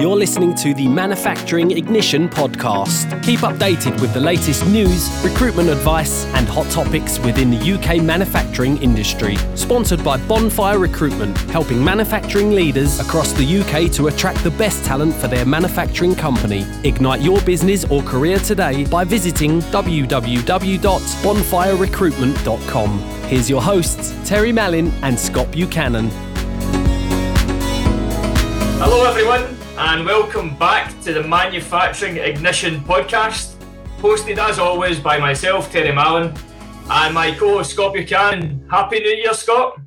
You're listening to the Manufacturing Ignition podcast. Keep updated with the latest news, recruitment advice, and hot topics within the UK manufacturing industry. Sponsored by Bonfire Recruitment, helping manufacturing leaders across the UK to attract the best talent for their manufacturing company. Ignite your business or career today by visiting www.bonfirerecruitment.com. Here's your hosts, Terry Mallon and Scott Buchanan. Hello, everyone, and welcome back to the Manufacturing Ignition podcast, hosted as always by myself, Terry Mallon, and my co-host Scott Buchanan. Happy New Year, Scott.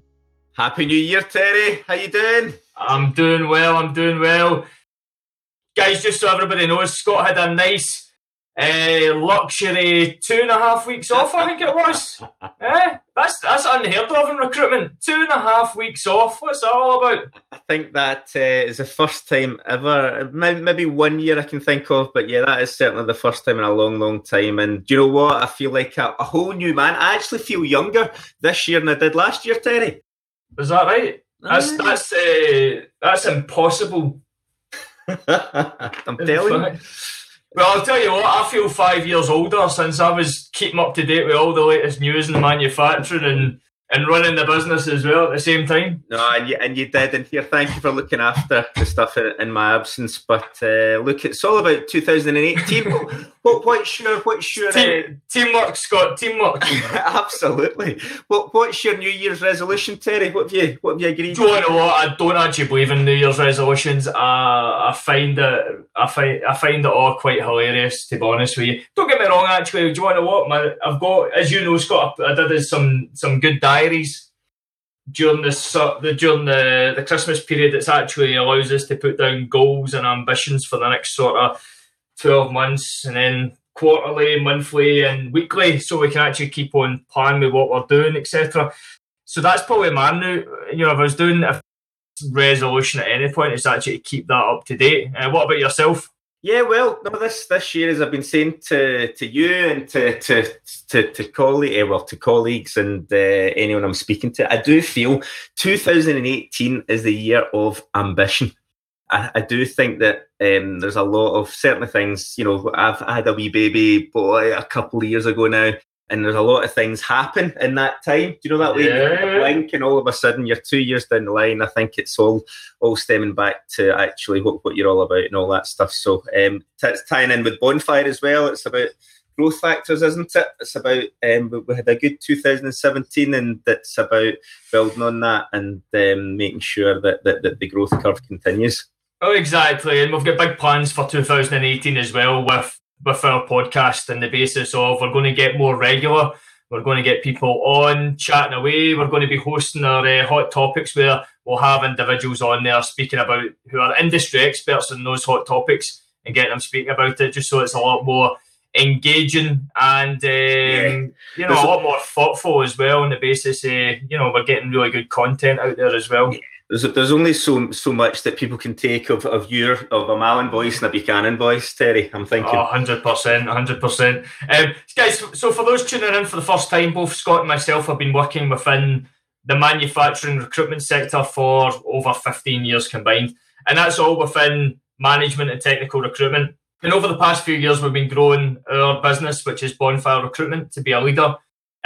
Happy New Year, Terry. How you doing? I'm doing well. I'm doing well, guys. Just so everybody knows, Scott had a nice uh, luxury two and a half weeks off, I think it was. eh? That's that's unheard of in recruitment. Two and a half weeks off. What's that all about? I think that uh, is the first time ever. Maybe one year I can think of, but yeah, that is certainly the first time in a long, long time. And do you know what? I feel like a, a whole new man. I actually feel younger this year than I did last year, Terry. Is that right? That's that's uh, that's impossible. I'm telling you. Well, I'll tell you what, I feel five years older since I was keeping up to date with all the latest news in manufacturing and and running the business as well at the same time. No, and you, and you did. And here, thank you for looking after the stuff in, in my absence. But uh, look, it's all about 2018. what, what's your what's your Team, uh, teamwork, Scott? Teamwork. absolutely. What what's your New Year's resolution, Terry? What have you what have you agreed? Do you know what? I don't actually believe in New Year's resolutions. I I find it I find I find it all quite hilarious. To be honest with you, don't get me wrong. Actually, do you want to know what? My, I've got, as you know, Scott. I did some some good diaries during the during the, the Christmas period. It's actually allows us to put down goals and ambitions for the next sort of twelve months, and then quarterly, monthly, and weekly, so we can actually keep on planning with what we're doing, etc. So that's probably my new. You know, if I was doing a resolution at any point, it's actually to keep that up to date. Uh, what about yourself? Yeah, well, no, this this year, as I've been saying to to you and to to to, to colleague, eh, well, to colleagues and uh, anyone I'm speaking to, I do feel 2018 is the year of ambition. I, I do think that um, there's a lot of certainly things. You know, I've I had a wee baby boy a couple of years ago now, and there's a lot of things happen in that time. Do you know that way? Yeah. Blink, and all of a sudden you're two years down the line. I think it's all all stemming back to actually what, what you're all about and all that stuff. So um, t- it's tying in with bonfire as well. It's about growth factors, isn't it? It's about um, we had a good 2017, and it's about building on that and um, making sure that, that that the growth curve continues. Oh, exactly, and we've got big plans for 2018 as well with with our podcast and the basis of we're going to get more regular. We're going to get people on chatting away. We're going to be hosting our uh, hot topics where we'll have individuals on there speaking about who are industry experts in those hot topics and getting them speaking about it, just so it's a lot more engaging and um, yeah. you know There's a lot more thoughtful as well on the basis. Uh, you know, we're getting really good content out there as well. Yeah there's there's only so so much that people can take of, of your of a Mallon voice and a Buchanan voice, Terry. I'm thinking. Oh, 100 percent, hundred percent. Um, guys, so for those tuning in for the first time, both Scott and myself have been working within the manufacturing recruitment sector for over 15 years combined, and that's all within management and technical recruitment. And over the past few years, we've been growing our business, which is Bonfire Recruitment, to be a leader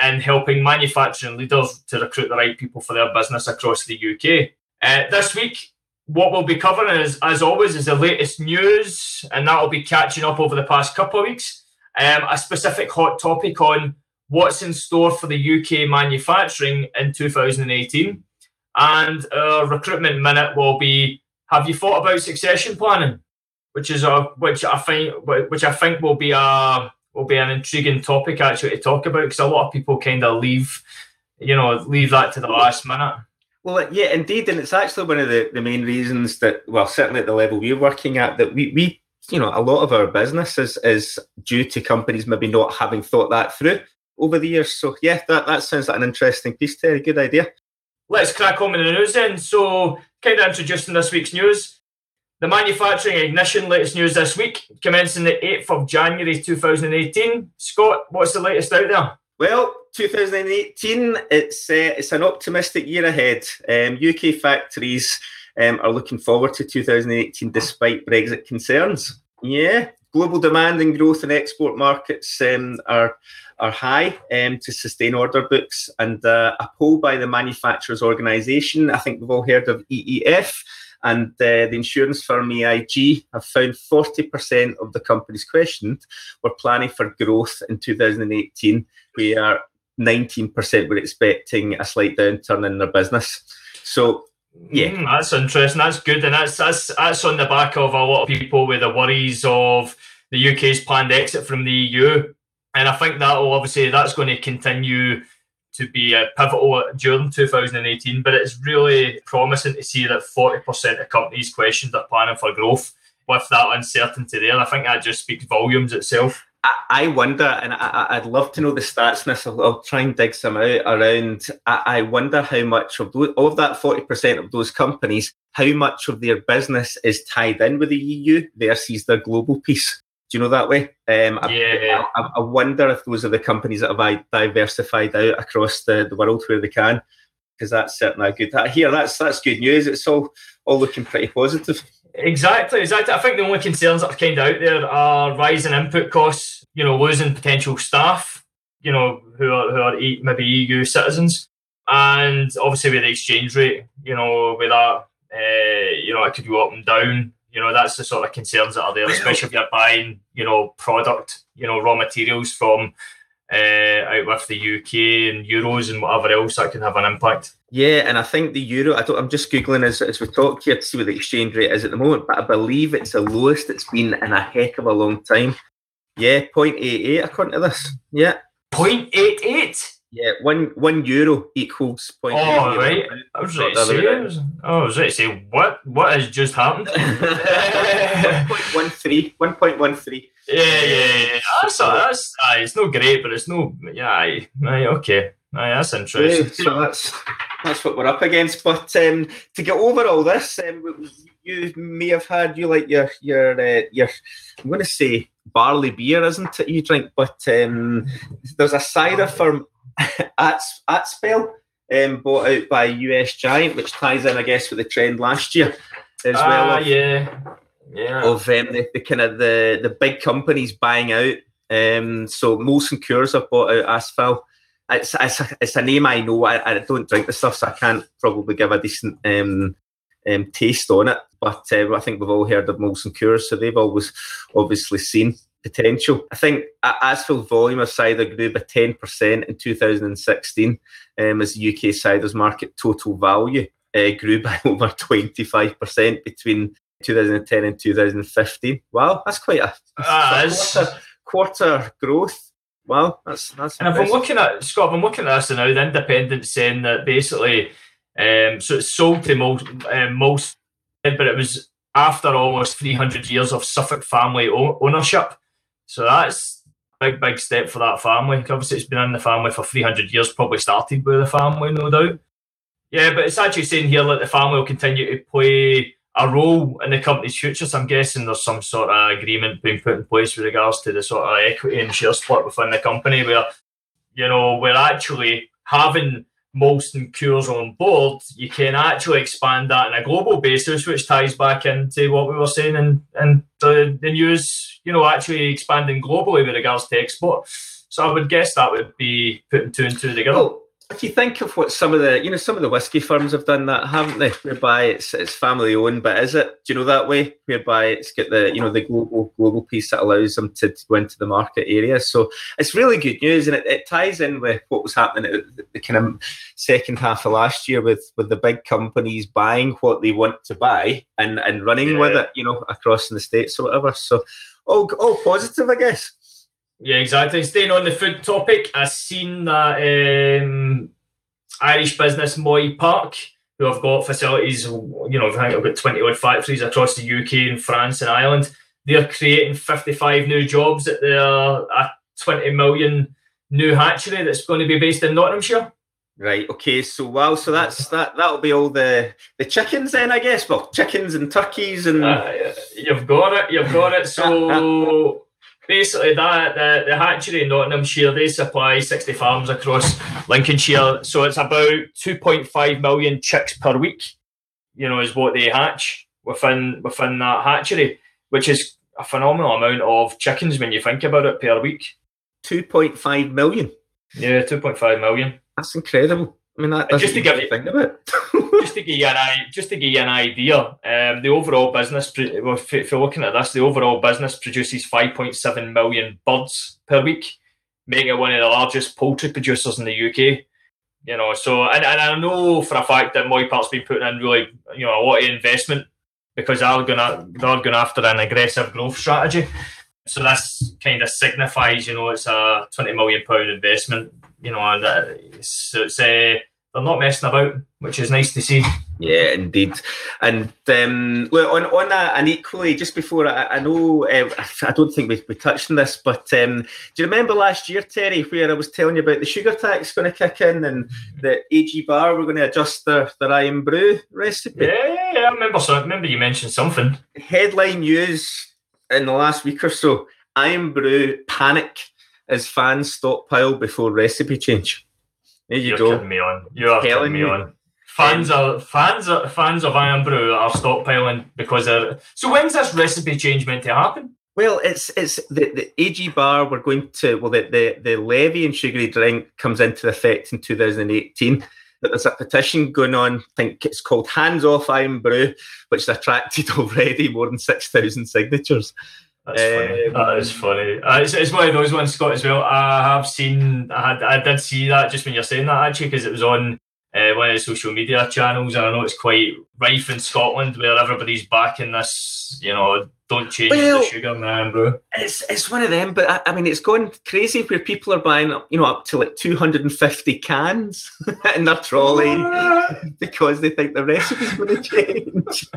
in helping manufacturing leaders to recruit the right people for their business across the UK. Uh, this week, what we'll be covering is, as always, is the latest news, and that'll be catching up over the past couple of weeks. Um, a specific hot topic on what's in store for the UK manufacturing in 2018, and a recruitment minute will be: Have you thought about succession planning? Which is a which I think which I think will be a will be an intriguing topic actually to talk about because a lot of people kind of leave, you know, leave that to the last minute. Well, yeah, indeed, and it's actually one of the, the main reasons that, well, certainly at the level we're working at, that we, we you know, a lot of our business is, is due to companies maybe not having thought that through over the years. So, yeah, that, that sounds like an interesting piece, Terry. Good idea. Let's crack on with the news then. So, kind of introducing this week's news. The manufacturing ignition latest news this week, commencing the 8th of January 2018. Scott, what's the latest out there? Well, 2018, it's uh, it's an optimistic year ahead. Um, UK factories um, are looking forward to 2018 despite Brexit concerns. Yeah, global demand and growth in export markets um, are are high um, to sustain order books. And uh, a poll by the manufacturers organisation, I think we've all heard of EEF, and uh, the insurance firm AIG have found 40% of the companies questioned were planning for growth in 2018, where 19% were expecting a slight downturn in their business. So yeah, mm, that's interesting. That's good, and that's that's that's on the back of a lot of people with the worries of the UK's planned exit from the EU, and I think that will obviously that's going to continue to be a pivotal during 2018. But it's really promising to see that 40% of companies questioned their planning for growth with that uncertainty there. I think that just speaks volumes itself. I wonder, and I, would love to know the stats in this. I'll, try and dig some out around. I, wonder how much of those, of that forty percent of those companies, how much of their business is tied in with the EU versus their global piece. Do you know that way? Um, yeah. I, I, wonder if those are the companies that have diversified out across the, the world where they can, because that's certainly a good. Here, that's that's good news. It's all all looking pretty positive. Exactly, exactly. I think the only concerns that are kind of out there are rising input costs, you know, losing potential staff, you know, who are, who are maybe EU citizens. And obviously with the exchange rate, you know, with that, uh, you know, it could go up and down. You know, that's the sort of concerns that are there, especially if you're buying, you know, product, you know, raw materials from uh, out with the UK and euros and whatever else that can have an impact. Yeah, and I think the euro. I am just googling as, as we talk here to see what the exchange rate is at the moment, but I believe it's the lowest it's been in a heck of a long time. Yeah, 0.88 according to this. Yeah, 0.88. Yeah, one one euro equals point. Oh right, I was right to say. Oh, I was right to say what what has just happened. one point one three. One point one three. Yeah, yeah, yeah. That's, that's aye, it's not great, but it's no. Yeah, aye, aye okay. Aye, that's interesting. Yeah, so that's that's what we're up against. But um, to get over all this, um, you may have had you like your your uh, your. I'm going to say barley beer, isn't it? You drink, but um, there's a cider from at at spell um, bought out by US Giant, which ties in, I guess, with the trend last year as ah, well. Of, yeah, yeah. Of um, the, the kind of the the big companies buying out. Um, so Molson Coors have bought out Aspall. It's, it's, a, it's a name I know. I, I don't drink the stuff, so I can't probably give a decent um, um, taste on it. But uh, I think we've all heard of Molson Coors, so they've always obviously seen potential. I think Aspall volume of cider grew by 10% in 2016 um, as the UK ciders market total value uh, grew by over 25% between 2010 and 2015. Wow, that's quite a, uh, quarter, quarter growth. Wow, that's that's. And impressive. if I'm looking at Scott, I'm looking at this now. The Independent saying that basically, um, so it's sold to most, um, most, but it was after almost 300 years of Suffolk family ownership. So that's big, big step for that family. Obviously, it's been in the family for 300 years, probably started with the family, no doubt. Yeah, but it's actually saying here that the family will continue to play a role in the company's future. So I'm guessing there's some sort of agreement being put in place with regards to the sort of equity and share split within the company where, you know, we're actually having Molson Coors on board, you can actually expand that on a global basis, which ties back into what we were saying in, in the, the news, you know, actually expanding globally with regards to export. So I would guess that would be putting two and two together. Well, if you think of what some of the you know some of the whiskey firms have done that haven't they? Whereby it's it's family owned but is it do you know that way? Whereby it's got the you know the global global piece that allows them to, to go into the market area. So it's really good news and it, it ties in with what was happening at the, the kind of second half of last year with with the big companies buying what they want to buy and and running yeah. with it you know across in the states or whatever. So all all positive i guess yeah, exactly. Staying on the food topic, I've seen that um, Irish business Moy Park, who have got facilities, you know, I think I've got 20 odd factories across the UK and France and Ireland. They're creating 55 new jobs at their a 20 million new hatchery that's going to be based in Nottinghamshire. Right. Okay. So wow. So that's that. That'll be all the the chickens then, I guess. Well, chickens and turkeys and. Uh, you've got it. You've got it. So basically that the, the hatchery in Nottinghamshire they supply 60 farms across Lincolnshire so it's about 2.5 million chicks per week you know, is what they hatch within within that hatchery, which is a phenomenal amount of chickens when you think about it per week. Two point five million. Yeah, two point five million. That's incredible. I mean, that just to give you think about. just to give you an just to give you an idea, um, the overall business, if you're looking at this, the overall business produces 5.7 million birds per week, making it one of the largest poultry producers in the UK. You know, so and, and I know for a fact that Moy Park's been putting in really, you know, a lot of investment because they're gonna they're going after an aggressive growth strategy. So that's kind of signifies, you know, it's a 20 million pound investment. You know, and it's, it's uh, they're not messing about, which is nice to see. Yeah, indeed. And um, look, on on a, an equally, just before I, I know, uh, I don't think we, we touched on this, but um, do you remember last year, Terry, where I was telling you about the sugar tax going to kick in and the AG Barr were going to adjust their, their Irn-Bru recipe? Yeah, yeah, yeah. I remember. So I remember you mentioned something. Headline news in the last week or so: Irn-Bru panic as fans stockpile before recipe change. There you You're go. kidding me on. You are kidding me on. Fans um, are fans are fans of Irn-Bru are stockpiling because they're. So when's this recipe change meant to happen? Well, it's it's the, the AG Barr. We're going to well the, the the levy and sugary drink comes into effect in 2018. But there's a petition going on. I think it's called Hands Off Irn-Bru, which has attracted already more than six thousand signatures. That's funny. Um, that is funny. Uh, it's, it's one of those ones, Scott, as well. I have seen, I, had, I did see that just when you're saying that actually, because it was on uh, one of the social media channels, and I know it's quite rife in Scotland where everybody's backing this, you know, don't change well, the sugar, man, bro. It's it's one of them, but I, I, mean, it's gone crazy where people are buying, you know, up to like 250 cans in their trolley because they think the recipe's going to change.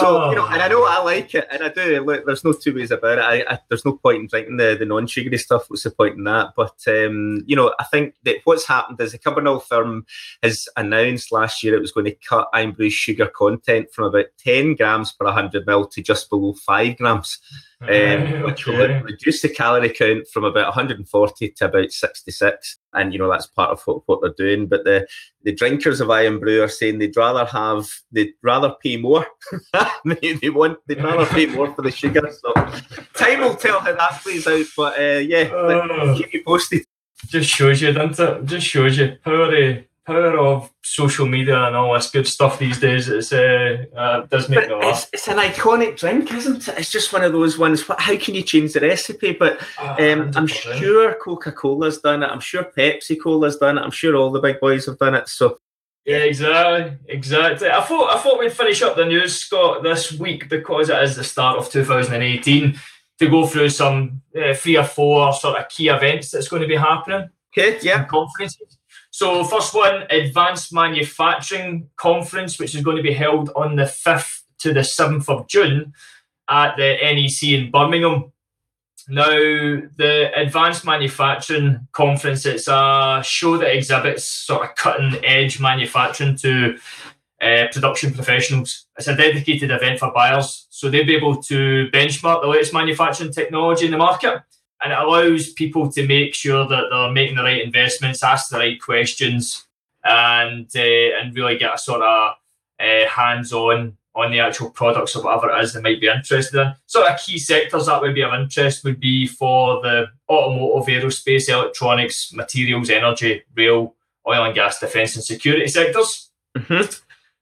So oh. you know, and I know I like it, and I do. Look, there's no two ways about it. I, I, there's no point in drinking the, the non-sugary stuff. What's the point in that? But um, you know, I think that what's happened is the Cumbernauld firm has announced last year it was going to cut Irn-Bru's sugar content from about 10 grams per 100 ml to just below five grams um, which will reduce the calorie count from about 140 to about 66. And you know that's part of what, what they're doing. But the the drinkers of Irn-Bru are saying they'd rather have they'd rather pay more. they, they, want they'd rather pay more for the sugar. So time will tell how that plays out. But uh, yeah, uh, keep you posted. Just shows you, doesn't it? Just shows you how are they power of social media and all this good stuff these days. It's uh, uh does make but me laugh. It's, it's, an iconic drink, isn't it? It's just one of those ones. How can you change the recipe? But ah, um, I'm sure Coca Cola's done it. I'm sure Pepsi Cola's done it. I'm sure all the big boys have done it. So. Yeah, exactly, exactly. I thought I thought we'd finish up the news, Scott, this week because it is the start of 2018 to go through some uh, three or four sort of key events that's going to be happening. Okay, yeah, conferences. So, first one, Advanced Manufacturing Conference, which is going to be held on the 5th to the 7th of June at the NEC in Birmingham. Now, the Advanced Manufacturing Conference, it's a show that exhibits sort of cutting edge manufacturing to uh, production professionals. It's a dedicated event for buyers, so they'll be able to benchmark the latest manufacturing technology in the market and it allows people to make sure that they're making the right investments, ask the right questions, and uh, and really get a sort of uh, hands-on on the actual products or whatever it is they might be interested in. Sort of key sectors that would be of interest would be for the automotive, aerospace, electronics, materials, energy, rail, oil and gas, defence and security sectors. Mm-hmm.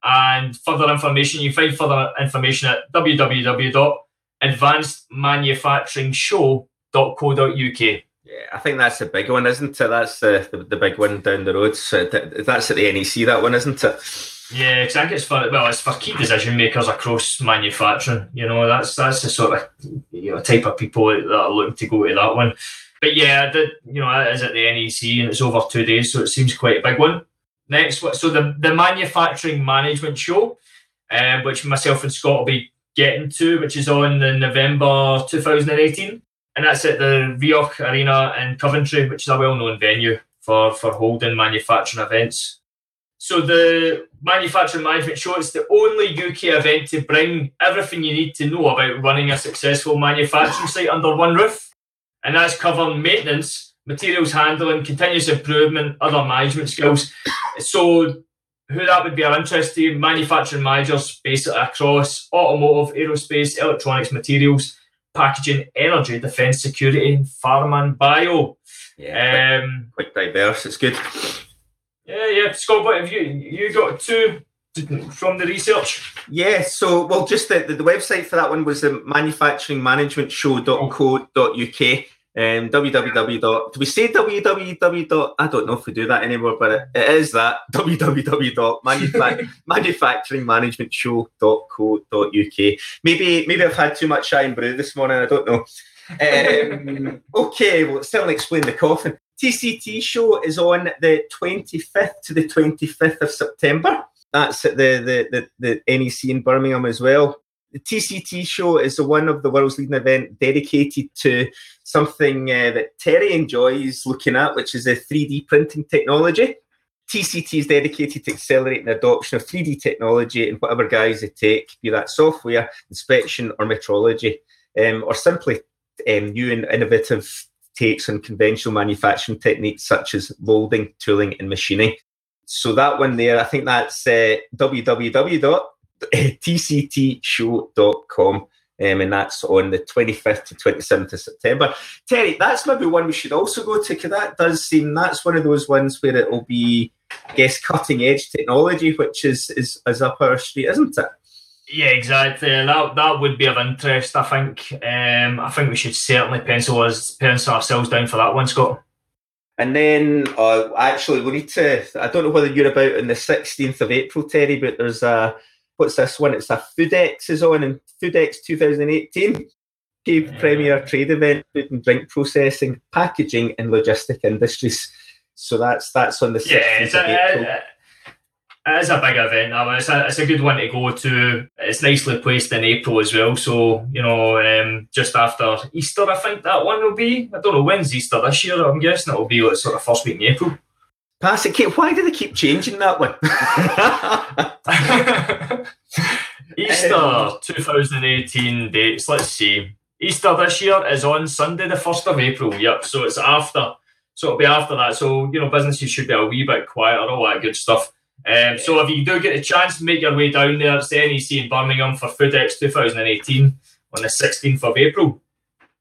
And further information, you find further information at www.advancedmanufacturingshow.com uk. Yeah, I think that's the big one, isn't it? That's the, the, the big one down the road. So that's at the NEC, that one, isn't it? Yeah, exactly. It's for well, it's for key decision makers across manufacturing. You know, that's that's the sort of you know type of people that are looking to go to that one. But yeah, the you know it is at the NEC and it's over two days, so it seems quite a big one. Next, so the the manufacturing management show, um, which myself and Scott will be getting to, which is on the November 2018 and that's at the Ricoh Arena in Coventry, which is a well-known venue for for holding manufacturing events. So the manufacturing management show is the only UK event to bring everything you need to know about running a successful manufacturing site under one roof, and that's covering maintenance, materials handling, continuous improvement, other management skills. So who that would be of interest to manufacturing managers basically across automotive, aerospace, electronics, materials, packaging, energy, defence, security, pharma, and bio. Yeah, um, quite, quite diverse. It's good. Yeah, yeah. Scott, what have you you got two from the research? Yeah, so well, just the, the, the website for that one was the manufacturingmanagementshow.co.uk. Um, www. Do we say www? I don't know if we do that anymore, but it, is that www.manufacturingmanagementshow.co.uk. Maybe maybe I've had too much shine brew this morning. I don't know. Um, okay, well, certainly explain the coffin. TCT show is on the 25th to the 25th of September. That's at the, the, the, the NEC in Birmingham as well. The TCT show is the one of the world's leading event dedicated to something uh, that Terry enjoys looking at, which is a 3D printing technology. TCT is dedicated to accelerating the adoption of 3D technology in whatever guise they take, be that software, inspection, or metrology, um, or simply um, new and innovative takes on conventional manufacturing techniques such as molding, tooling, and machining. So that one there, I think that's uh, www.tctshow.com. Um, and that's on the 25th to 27th of September. Terry, that's maybe one we should also go to because that does seem that's one of those ones where it will be, I guess, cutting edge technology, which is, is, is up our street, isn't it? Yeah, exactly. That that would be of interest. I think. Um, I think we should certainly pencil us pencil ourselves down for that one, Scott. And then, uh, actually, we need to. I don't know whether you're about on the 16th of April, Terry, but there's a what's this one? It's a Foodex is on in Foodex 2018. Key premier trade event, food and drink processing, packaging, and logistic industries. So that's that's on the 16th yeah, of April. Uh, it is a big event. I mean, it's, a, it's a good one to go to. It's nicely placed in April as well. So, you know, um, just after Easter, I think that one will be. I don't know when's Easter this year. I'm guessing it'll be like sort of first week in April. Pass it, Kate. Why do they keep changing that one? Easter 2018 dates. Let's see. Easter this year is on Sunday, the 1st of April. Yep. So it's after. So it'll be after that. So, you know, businesses should be a wee bit quieter, all that good stuff. Um, so if you do get a chance, to make your way down there. It's the NEC in Birmingham for Foodex 2018 on the 16th of April.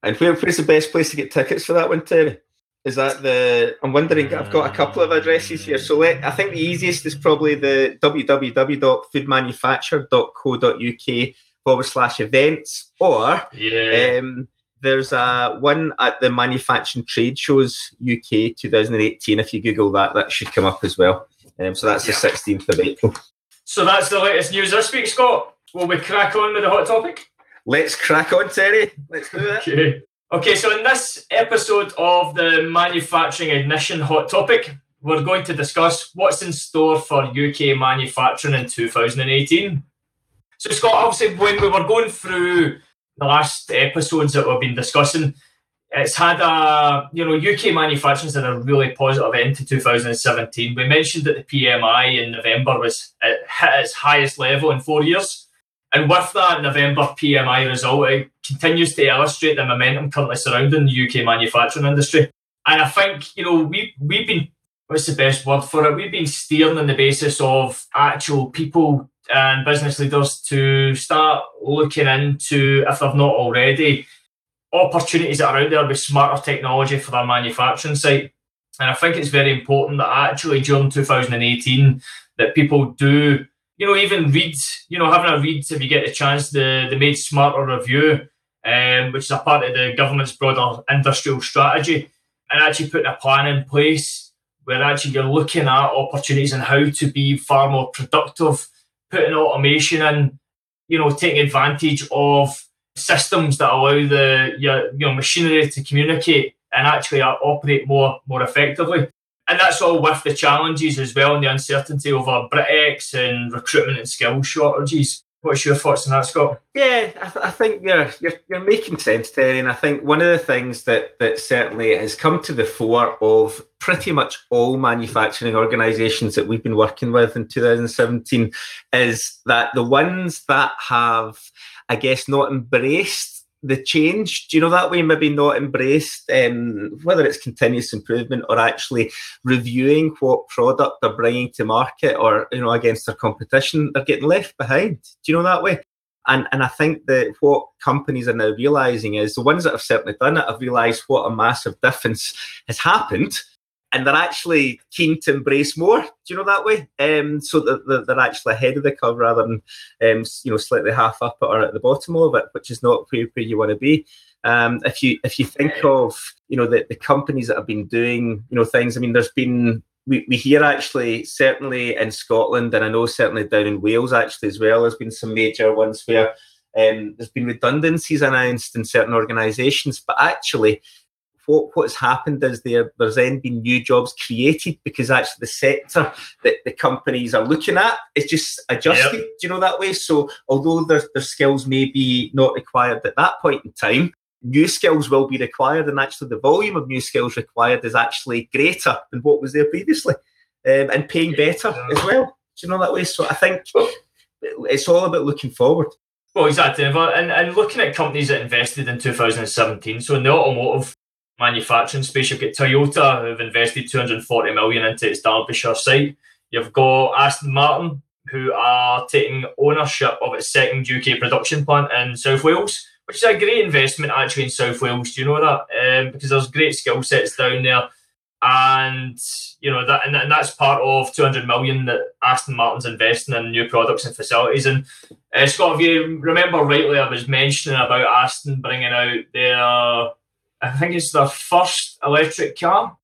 And where, where's the best place to get tickets for that one, Terry? Is that the? I'm wondering. I've got a couple of addresses here. So let, I think the easiest is probably the www.foodmanufacture.co.uk forward slash events, or yeah. Um, there's a one at the Manufacturing Trade Shows UK 2018. If you Google that, that should come up as well. Um, so that's the 16th of April. So that's the latest news this week, Scott. Will we crack on with the hot topic? Let's crack on, Terry. Let's do it. Okay. Okay, so in this episode of the Manufacturing Ignition Hot Topic, we're going to discuss what's in store for UK manufacturing in 2018. So, Scott, obviously, when we were going through the last episodes that we've been discussing, it's had a you know UK manufacturing's had a really positive end to 2017. We mentioned that the PMI in November was at its highest level in four years, and with that November PMI result, it continues to illustrate the momentum currently surrounding the UK manufacturing industry. And I think you know we we've been what's the best word for it? We've been steering on the basis of actual people and business leaders to start looking into if they've not already opportunities that are out there with smarter technology for their manufacturing site. And I think it's very important that actually during 2018 that people do, you know, even read, you know, having a read if you get a chance, the, the Made Smarter review, um, which is a part of the government's broader industrial strategy, and actually putting a plan in place where actually you're looking at opportunities and how to be far more productive, putting automation in, you know, taking advantage of systems that allow the your, your machinery to communicate and actually operate more more effectively. And that's all with the challenges as well and the uncertainty over Brexit and recruitment and skill shortages. What's your thoughts on that, Scott? Yeah, I, th- I think you're, you're, you're making sense, Terry. And I think one of the things that that certainly has come to the fore of pretty much all manufacturing organisations that we've been working with in 2017 is that the ones that have I guess, not embraced the change, do you know that way? Maybe not embraced, um, whether it's continuous improvement or actually reviewing what product they're bringing to market or you know against their competition, they're getting left behind. Do you know that way? And and I think that what companies are now realizing is the ones that have certainly done it have realized what a massive difference has happened and they're actually keen to embrace more. Do you know that way? Um, so that they're actually ahead of the curve rather than um, you know slightly half up or at the bottom of it, which is not where, where you want to be. Um, if you if you think of you know the, the companies that have been doing you know things, I mean, there's been we, we hear actually certainly in Scotland and I know certainly down in Wales actually as well. There's been some major ones where um, there's been redundancies announced in certain organisations, but actually what what's happened is there there's then been new jobs created because actually the sector that the companies are looking at is just adjusted. Yep. Do you know that way? So although their their skills may be not required at that point in time, new skills will be required, and actually the volume of new skills required is actually greater than what was there previously, um, and paying better as well. Do you know that way? So I think it's all about looking forward. Well, exactly. And, and looking at companies that invested in 2017, so in the automotive manufacturing space. You've got Toyota who've invested 240 million into its Derbyshire site. You've got Aston Martin who are taking ownership of its second UK production plant in South Wales, which is a great investment actually in South Wales. Do you know that? Um, because there's great skill sets down there. And you know that, and, that's part of 200 million that Aston Martin's investing in new products and facilities. And uh, Scott, if you remember rightly, I was mentioning about Aston bringing out their I think it's their first electric car.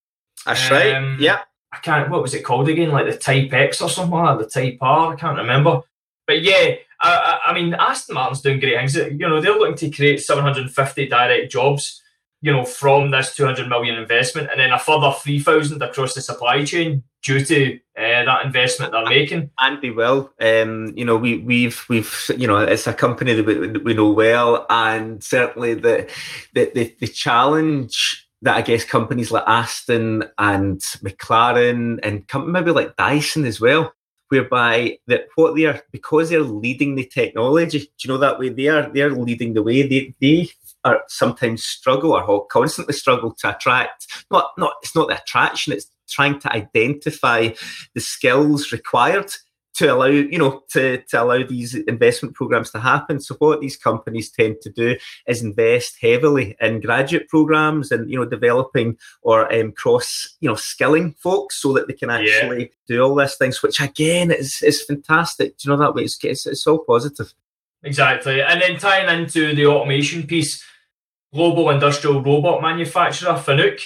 That's um, right. Yeah. I can't. What was it called again? Like the Type X or something like the Type R. I can't remember. But yeah, I, I mean, Aston Martin's doing great things. You know, they're looking to create 750 direct jobs. You know, from this 200 million investment, and then a further 3,000 across the supply chain due to uh, that investment they're making. And they will. Um, you know, we, we've we've you know it's a company that we, we know well, and certainly the the the, the challenge that I guess companies like Aston and McLaren and maybe like Dyson as well, whereby that what they are because they're leading the technology. Do you know that way they are they are leading the way. They they are sometimes struggle or constantly struggle to attract. Not not it's not the attraction. It's trying to identify the skills required to allow you know to, to allow these investment programs to happen so what these companies tend to do is invest heavily in graduate programs and you know developing or um, cross you know skilling folks so that they can actually yeah. do all these things which again is is fantastic do you know that way it's, it's, it's all positive exactly and then tying into the automation piece global industrial robot manufacturer fanuc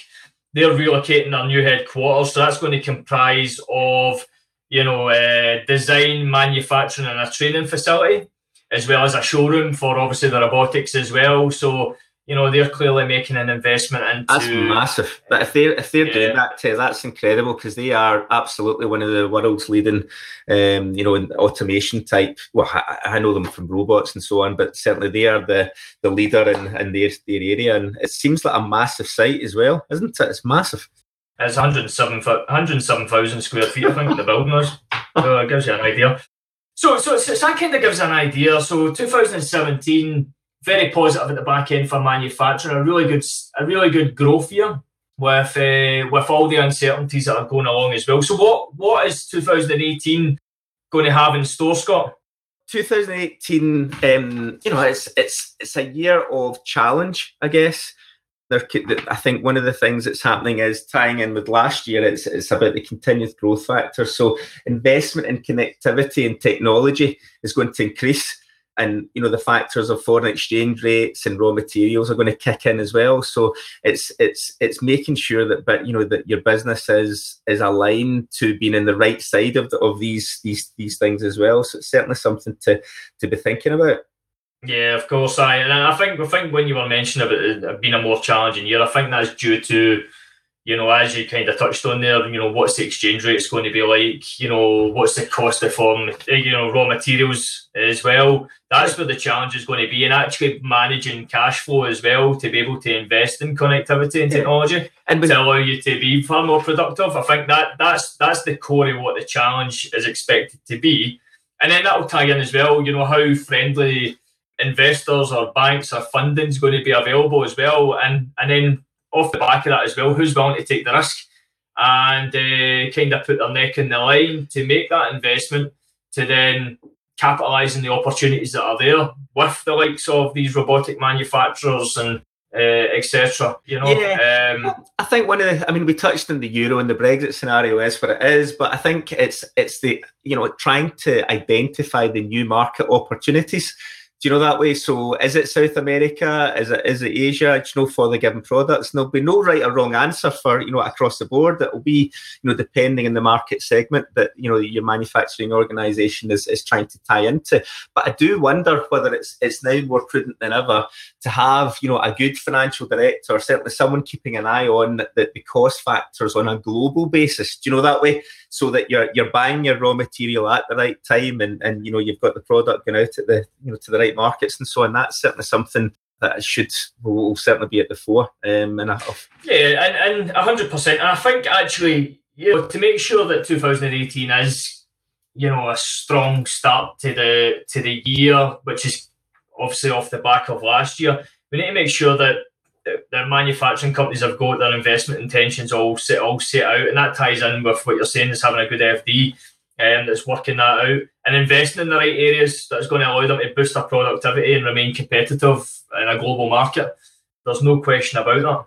they're relocating their new headquarters. So that's going to comprise of, you know, uh, design, manufacturing, and a training facility, as well as a showroom for obviously the robotics as well. So you know they're clearly making an investment into. That's massive. But if they're if they're yeah. doing that, that's incredible because they are absolutely one of the world's leading, um, you know, in automation type. Well, I, I, know them from robots and so on, but certainly they are the the leader in, in their their area, and it seems like a massive site as well, isn't it? It's massive. It's 107 107,000 square feet, I think, the building is. So it gives you an idea. So, so, so that kind of gives an idea. So, 2017 very positive at the back end for manufacturing. A really good, a really good growth year with uh, with all the uncertainties that are going along as well. So, what what is 2018 going to have in store, Scott? 2018, um, you know, it's it's it's a year of challenge, I guess. I think one of the things that's happening is tying in with last year. It's it's about the continued growth factor. So investment in connectivity and technology is going to increase and you know the factors of foreign exchange rates and raw materials are going to kick in as well so it's it's it's making sure that but you know that your business is is aligned to being in the right side of the, of these these these things as well so it's certainly something to to be thinking about yeah, of course. I and I think I think when you were mentioning about it being a more challenging year, I think that's due to you know, as you kind of touched on there, you know, what's the exchange rate going to be like? You know, what's the cost of form, you know, raw materials as well? That's where the challenge is going to be, and actually managing cash flow as well to be able to invest in connectivity and technology and to allow you to be far more productive. I think that that's that's the core of what the challenge is expected to be, and then that will tie in as well. You know, how friendly investors or banks or funding is going to be available as well. And and then off the back of that as well, who's willing to take the risk and uh, kind of put their neck in the line to make that investment to then capitalise on the opportunities that are there with the likes of these robotic manufacturers and uh, etc. You know, yeah. Um, I think one of the, I mean, we touched on the euro and the Brexit scenario is what it is, but I think it's it's the you know trying to identify the new market opportunities do you know that way? So is it South America? Is it is it Asia? Do you know for the given products? And there'll be no right or wrong answer for you know across the board. It will be you know depending on the market segment that you know your manufacturing organisation is, is trying to tie into. But I do wonder whether it's it's now more prudent than ever to have you know a good financial director, certainly someone keeping an eye on the, the cost factors on a global basis. Do you know that way? So that you're you're buying your raw material at the right time, and and you know you've got the product going out at the you know to the right markets and so on. That's certainly something that should will certainly be at the fore. Um, and I, yeah, and hundred percent. And I think actually, you know, to make sure that 2018 is, you know, a strong start to the to the year, which is obviously off the back of last year, we need to make sure that their manufacturing companies have got their investment intentions all set all set out, and that ties in with what you're saying is having a good FD um, that's working that out and investing in the right areas that's going to allow them to boost their productivity and remain competitive in a global market. There's no question about that.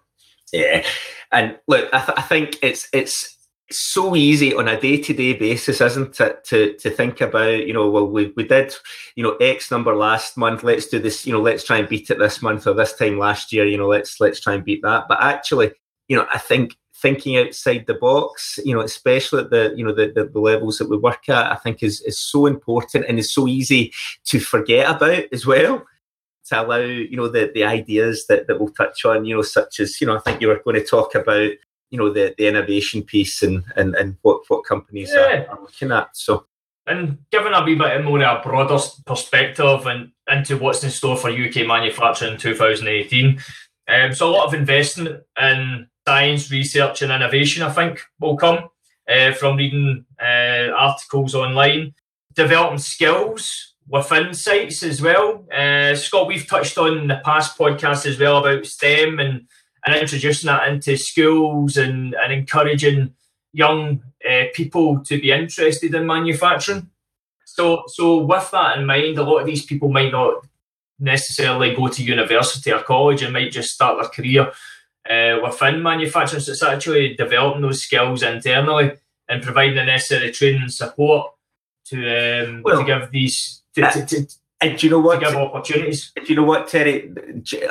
Yeah, and look, I, th- I think it's it's so easy on a day-to-day basis isn't it to to think about you know well we, we did you know x number last month let's do this you know let's try and beat it this month or this time last year you know let's let's try and beat that but actually you know i think thinking outside the box, you know, especially at the you know the, the, the, levels that we work at, I think is is so important and is so easy to forget about as well. To allow you know the the ideas that that we'll touch on, you know, such as you know, I think you were going to talk about you know the the innovation piece and and and what what companies yeah. are, are looking at. So. And given a wee bit more of a broader perspective and into what's in store for UK manufacturing in 2018, um, so a lot of investment in science, research, and innovation, I think, will come uh, from reading uh, articles online. Developing skills within sites as well. Uh, Scott, we've touched on in the past podcast as well about STEM and, and introducing that into schools and, and encouraging young people to be interested in manufacturing. So, so with that in mind, a lot of these people might not necessarily go to university or college and might just start their career uh, within manufacturing. So it's actually developing those skills internally and providing the necessary training and support to um, well, to give these to, uh, to, to, and do you know what? give opportunities. Do you know what, Terry?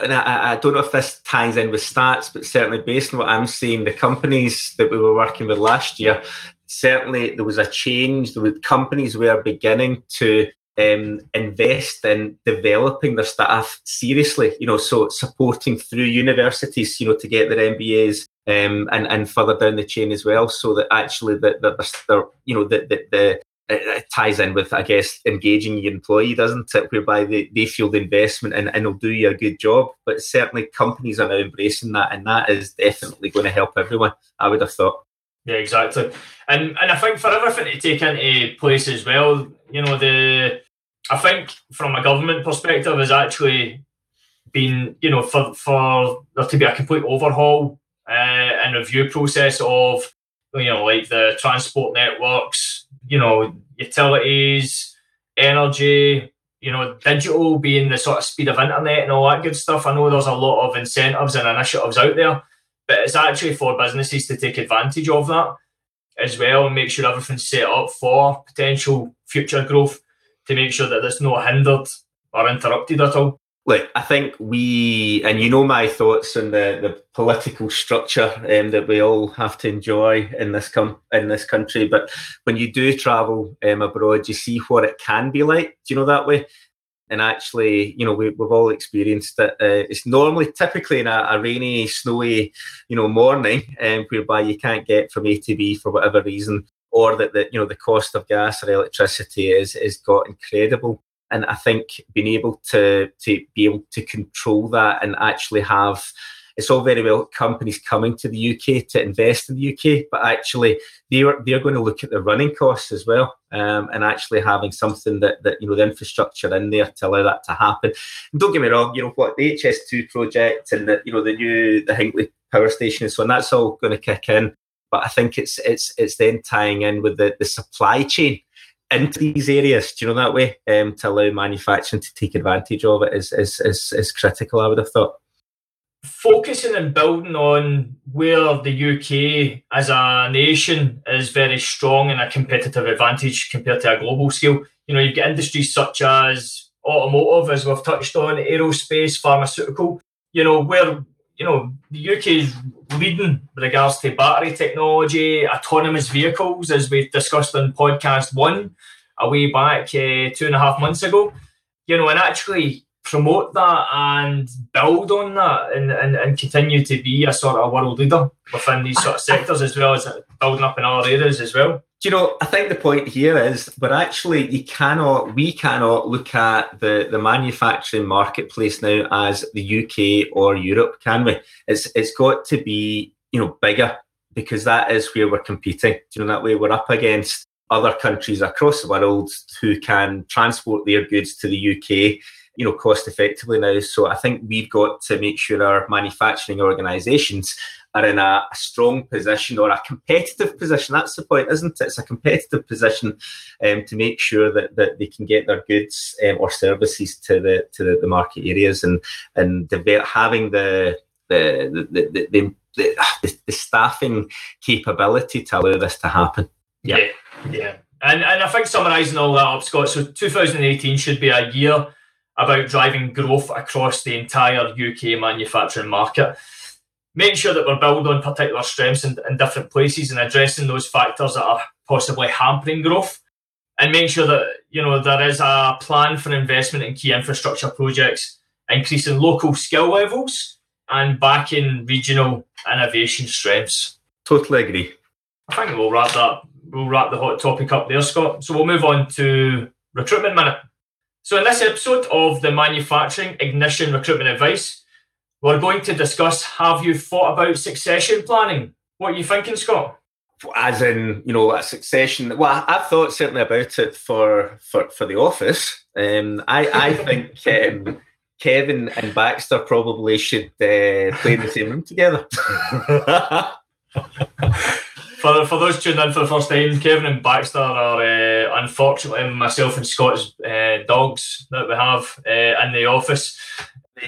And I, I, don't know if this ties in with stats, but certainly based on what I'm seeing, the companies that we were working with last year, certainly there was a change. There were companies were beginning to um, invest in developing their staff seriously. You know, so supporting through universities, you know, to get their MBAs um, and and further down the chain as well, so that actually that that they're, you know that the, the it ties in with, I guess, engaging your employee, doesn't it? Whereby they, they feel the investment and, and they'll do you a good job. But certainly companies are now embracing that, and that is definitely going to help everyone, I would have thought. Yeah, exactly. And and I think for everything to take into place as well, you know, the I think from a government perspective has actually been, you know, for, for there to be a complete overhaul uh, and review process of, you know, like the transport networks, you know, utilities, energy, you know, digital being the sort of speed of internet and all that good stuff. I know there's a lot of incentives and initiatives out there, but it's actually for businesses to take advantage of that as well and make sure everything's set up for potential future growth to make sure that it's not hindered or interrupted at all? Look, I think we, and you know my thoughts on the, the political structure um, that we all have to enjoy in this com- in this country. But when you do travel um, abroad, you see what it can be like. Do you know that way? And actually, you know, we, have all experienced it. Uh, it's normally, typically, in a, a, rainy, snowy, you know, morning, um, whereby you can't get from A to B for whatever reason or that the you know the cost of gas or electricity is is got incredible. And I think being able to to be able to control that and actually have it's all very well companies coming to the UK to invest in the UK, but actually they're they're going to look at the running costs as well, um, and actually having something that that you know the infrastructure in there to allow that to happen. And don't get me wrong, you know what the HS2 project and the you know the new the Hinkley power station and so on, that's all going to kick in. But I think it's it's it's then tying in with the, the supply chain into these areas, do you know that way, um, to allow manufacturing to take advantage of it is, is, is, is critical, I would have thought. Focusing and building on where the UK as a nation is very strong and a competitive advantage compared to a global scale. You know, you've got industries such as automotive, as we've touched on, aerospace, pharmaceutical, you know, where you know, the UK is leading with regards to battery technology, autonomous vehicles, as we discussed in podcast one a way back uh, two and a half months ago. You know, and actually promote that and build on that and, and, and continue to be a sort of world leader within these sort of sectors as well as building up in other areas as well Do you know, I think the point here is, but actually, you cannot, we cannot look at the, the manufacturing marketplace now as the UK or Europe, can we? It's it's got to be, you know, bigger because that is where we're competing. Do You know, that way we're up against other countries across the world who can transport their goods to the UK, you know, cost effectively now. So I think we've got to make sure our manufacturing organisations are in a, a, strong position or a competitive position. That's the point, isn't it? It's a competitive position um, to make sure that, that they can get their goods um, or services to the to the, the market areas and and develop, having the the the, the, the the, the, staffing capability to allow this to happen. Yeah, yeah. yeah. And, and I think summarising all that up, Scott, so 2018 should be a year about driving growth across the entire UK manufacturing market making sure that we're building on particular strengths in, in different places and addressing those factors that are possibly hampering growth and making sure that you know there is a plan for investment in key infrastructure projects, increasing local skill levels and backing regional innovation strengths. Totally agree. I think we'll wrap that. We'll wrap the hot topic up there, Scott. So we'll move on to recruitment minute. So in this episode of the Manufacturing Ignition Recruitment Advice, we're going to discuss have you thought about succession planning? What are you thinking, Scott? As in, you know, a succession. Well, I've thought certainly about it for for, for the office. Um, I I think um, Kevin and Baxter probably should uh, play in the same room together. for, for those tuned in for the first time, Kevin and Baxter are uh, unfortunately myself and Scott's uh, dogs that we have uh, in the office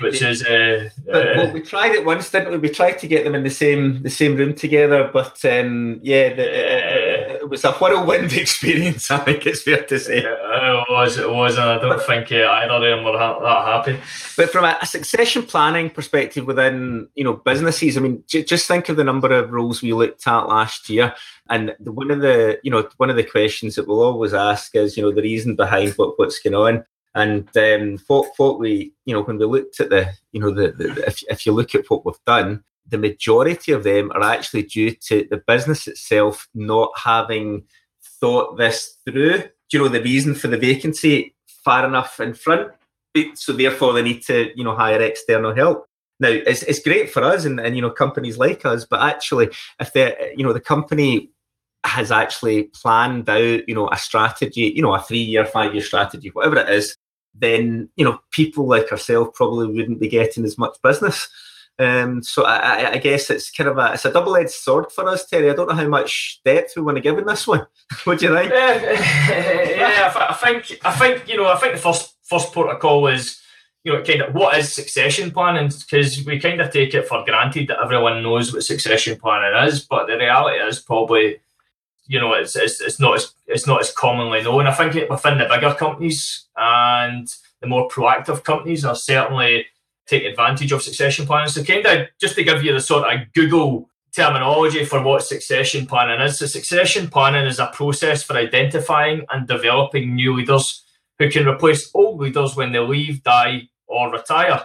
which is uh, but, well, uh, we tried it once didn't we? We tried to get them in the same the same room together but um, yeah the, uh, it was a whirlwind experience i think it's fair to say. It was it was and i don't think uh, either of them were ha- that happy. But from a, a, succession planning perspective within you know businesses i mean j- just think of the number of roles we looked at last year. And the, one of the you know one of the questions that we'll always ask is you know the reason behind what, what's going on. And um, what, what we, you know, when we looked at the, you know, the, the, if, if you look at what we've done, the majority of them are actually due to the business itself not having thought this through. Do you know the reason for the vacancy far enough in front? So therefore, they need to, you know, hire external help. Now, it's, it's great for us and, and you know companies like us, but actually, if the you know the company has actually planned out, you know, a strategy, you know, a three-year, five-year strategy, whatever it is, then you know people like ourselves probably wouldn't be getting as much business. Um, so I, I, guess it's kind of a it's a double edged sword for us, Terry. I don't know how much depth we want to give in this one. what do you think? yeah, I think I think you know I think the first first protocol is you know kind of what is succession planning because we kind of take it for granted that everyone knows what succession planning is, but the reality is probably you know, it's, it's, it's not as it's not as commonly known. I think within the bigger companies and the more proactive companies are certainly take advantage of succession planning. So, kind of just to give you the sort of Google terminology for what succession planning is. So, succession planning is a process for identifying and developing new leaders who can replace old leaders when they leave, die, or retire.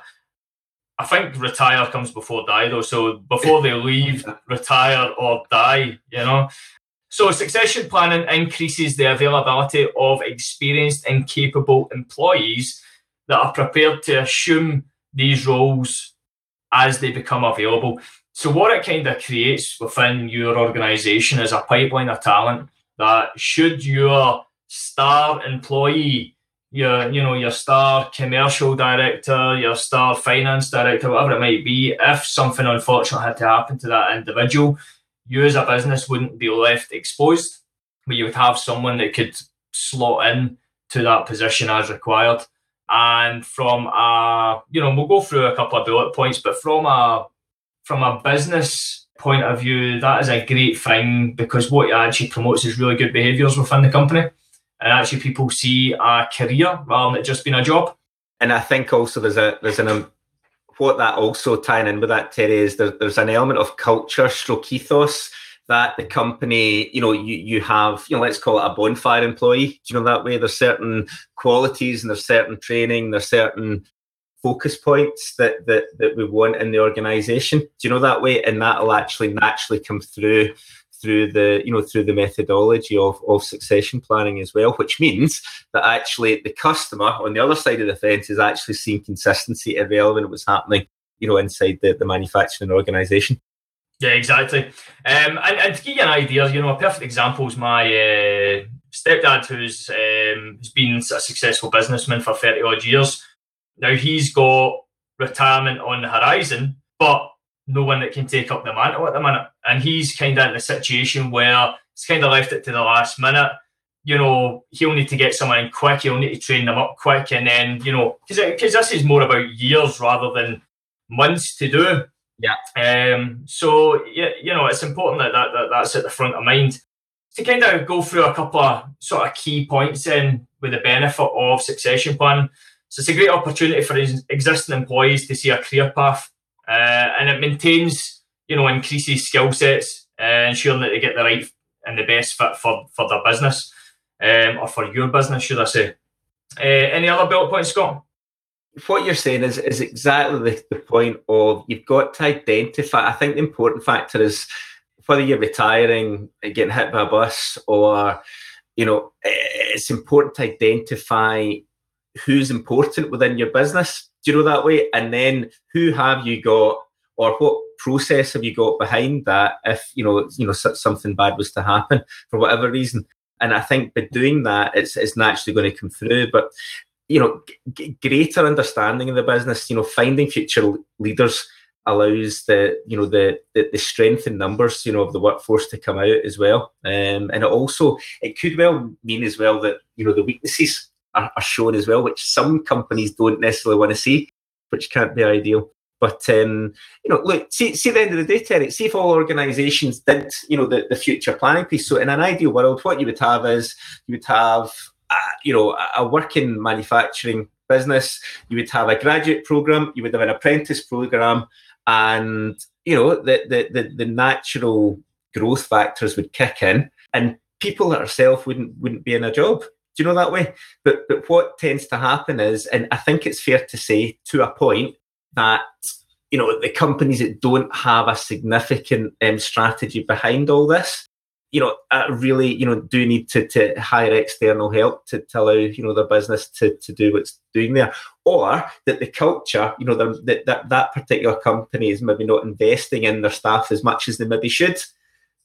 I think retire comes before die though. So before they leave, retire or die, you know. So, succession planning increases the availability of experienced and capable employees that are prepared to assume these roles as they become available. So what it kind of creates within your organization is a pipeline of talent that should your star employee, your you know your star commercial director, your star finance director, whatever it might be, if something unfortunate had to happen to that individual, you as a business wouldn't be left exposed, but you would have someone that could slot in to that position as required. And from a, you know, we'll go through a couple of bullet points, but from a from a business point of view, that is a great thing because what it actually promotes is really good behaviours within the company. And actually people see a career rather than it just being a job. And I think also there's a there's an um, what that also tying in with that Terry is there, there's an element of culture stroke ethos that the company, you know, you you have, you know, let's call it a bonfire employee. Do you know that way? There's certain qualities and there's certain training, there's certain focus points that that that we want in the organization. Do you know that way? And that'll actually naturally come through through the you know through the methodology of, of succession planning as well which means that actually the customer on the other side of the fence is actually seeing consistency irrelevant what's happening you know inside the, the manufacturing organization yeah exactly um, and, and to give you an idea you know a perfect example is my uh, stepdad who's um, who's been a successful businessman for 30 odd years now he's got retirement on the horizon, but no one that can take up the mantle at the minute. And he's kind of in a situation where he's kind of left it to the last minute. You know, he'll need to get someone in quick. He'll need to train them up quick, and then you know, because this is more about years rather than months to do. Yeah. Um. So yeah, you know, it's important that, that, that that's at the front of mind to kind of go through a couple of sort of key points in with the benefit of succession planning. So it's a great opportunity for existing employees to see a career path, uh, and it maintains, you know, increases skill sets, uh, ensuring that they get the right and the best fit for for their business, um, or for your business, should I say? Uh, any other bullet points, Scott? What you're saying is is exactly the, the point of you've got to identify. I think the important factor is whether you're retiring, uh, getting hit by a bus, or you know, it's important to identify who's important within your business. Do you know that way? And then who have you got, or what process have you got behind that? If you know, you know, something bad was to happen for whatever reason. And I think by doing that, it's it's naturally going to come through. But you know, g- greater understanding of the business. You know, finding future leaders allows the you know the, the, the strength in numbers you know of the workforce to come out as well um, and it also it could well mean as well that you know the weaknesses are, are shown as well, which some companies don't necessarily want to see, which can't be ideal. But um, you know, look, see, see, the end of the day, Terry, see if all organisations did, you know, the, the future planning piece. So, in an ideal world, what you would have is you would have, you know, a working manufacturing business. You would have a graduate program. You would have an apprentice program, and you know, the the the, the natural growth factors would kick in, and people like ourselves wouldn't wouldn't be in a job. Do you know that way? But but what tends to happen is, and I think it's fair to say to a point that you know the companies that don't have a significant um, strategy behind all this, you know, uh, really, you know, do need to, to hire external help to, to allow you know the business to, to do what's doing there, or that the culture, you know, that that that particular company is maybe not investing in their staff as much as they maybe should.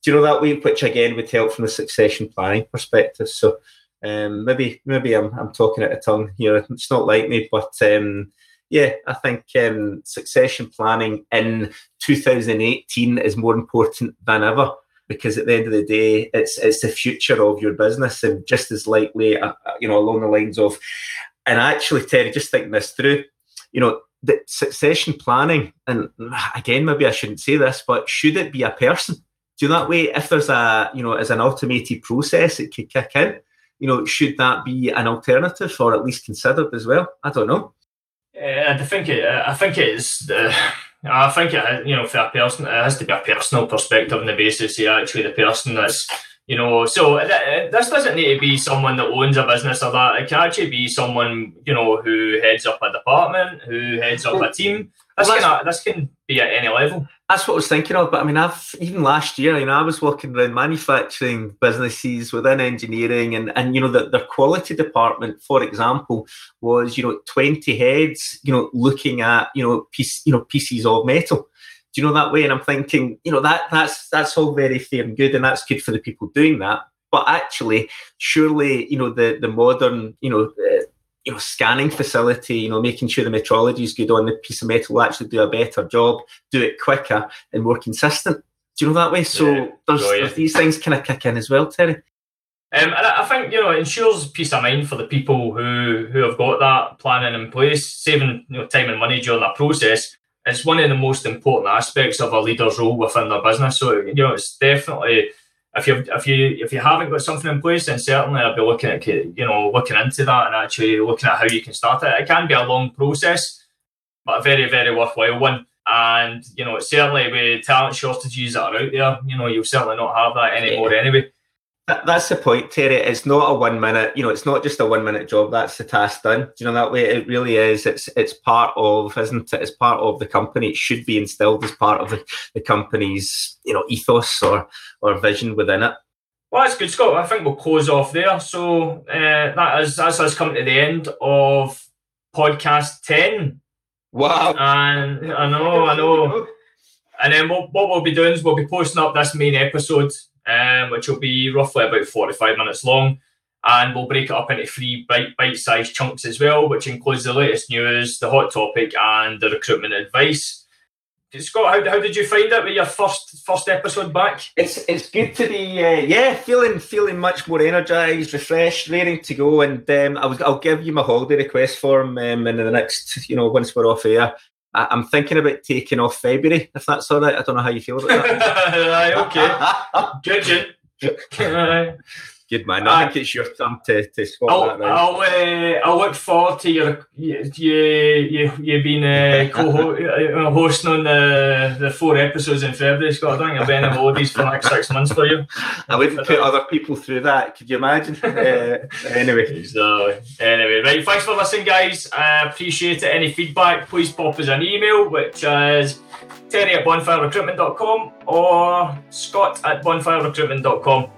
Do you know that way? Which again would help from a succession planning perspective. So um, maybe maybe I'm I'm talking out of tongue here. It's not like me, but um, yeah, I think um, succession planning in 2018 is more important than ever because at the end of the day, it's it's the future of your business, and just as likely, uh, uh you know, along the lines of, and actually, Terry, just thinking this through, you know, the succession planning, and again, maybe I shouldn't say this, but should it be a person? Do that way? If there's a, you know, as an automated process, it could kick in you know, should that be an alternative or at least considered as well? I don't know. Uh, I think it. I think it is. Uh, I think it. You know, for a person, it has to be a personal perspective on the basis of actually the person that's. You know, so th- this doesn't need to be someone that owns a business or that. It can actually be someone you know who heads up a department, who heads up a team. This, well, can, this can be at any level. That's what I was thinking of. But I mean, I've even last year, you know, I was working around manufacturing businesses within engineering, and and you know, the, their quality department, for example, was you know twenty heads, you know, looking at you know piece, you know pieces of metal. Do you know that way? And I'm thinking, you know, that that's that's all very fair and good, and that's good for the people doing that. But actually, surely, you know, the the modern, you know. Uh, you know, scanning facility, you know, making sure the metrology is good on the piece of metal will actually do a better job, do it quicker and more consistent. Do you know that way? So yeah. there's, oh, yeah. there's, these things kind of kick in as well, Terry. Um, and I think you know it ensures peace of mind for the people who who have got that planning in place, saving you know time and money during that process. It's one of the most important aspects of a leader's role within their business. So you know it's definitely if you if you if you haven't got something in place, then certainly I'd be looking at you know looking into that and actually looking at how you can start it. It can be a long process, but a very very worthwhile one. And you know certainly with talent shortages that are out there, you know you'll certainly not have that anymore anyway that's the point, Terry. It's not a one minute, you know, it's not just a one minute job. That's the task done. Do you know that way? It really is. It's it's part of, isn't it? It's part of the company. It should be instilled as part of the, the company's, you know, ethos or or vision within it. Well, that's good, Scott. I think we'll close off there. So uh, that is that's us coming to the end of podcast ten. Wow! And I know, I know. And then what, what we'll be doing is we'll be posting up this main episode um, which will be roughly about 45 minutes long. And we'll break it up into three bite sized chunks as well, which includes the latest news, the hot topic, and the recruitment advice. Scott, how, how did you find it with your first first episode back? It's it's good to be uh, yeah feeling feeling much more energised, refreshed, ready to go. And um, I was I'll give you my holiday request form um, in the next you know once we're off air. I, am thinking about taking off February, if that's all right. I don't know how you feel about that. okay. Good, Good man. I think it's your turn to, to spot I'll, that. I'll, uh, I'll look forward to your you you you being uh, co-hosting uh, on the, the four episodes in February, Scott. I think I'll be in holidays for the next six months for you. I wouldn't put other people through that. Could you imagine? uh, anyway, so anyway, right. Thanks for listening, guys. I appreciate it. Any feedback, please pop us an email, which is terry at bonfirerecruitment.com or scott at bonfirerecruitment.com.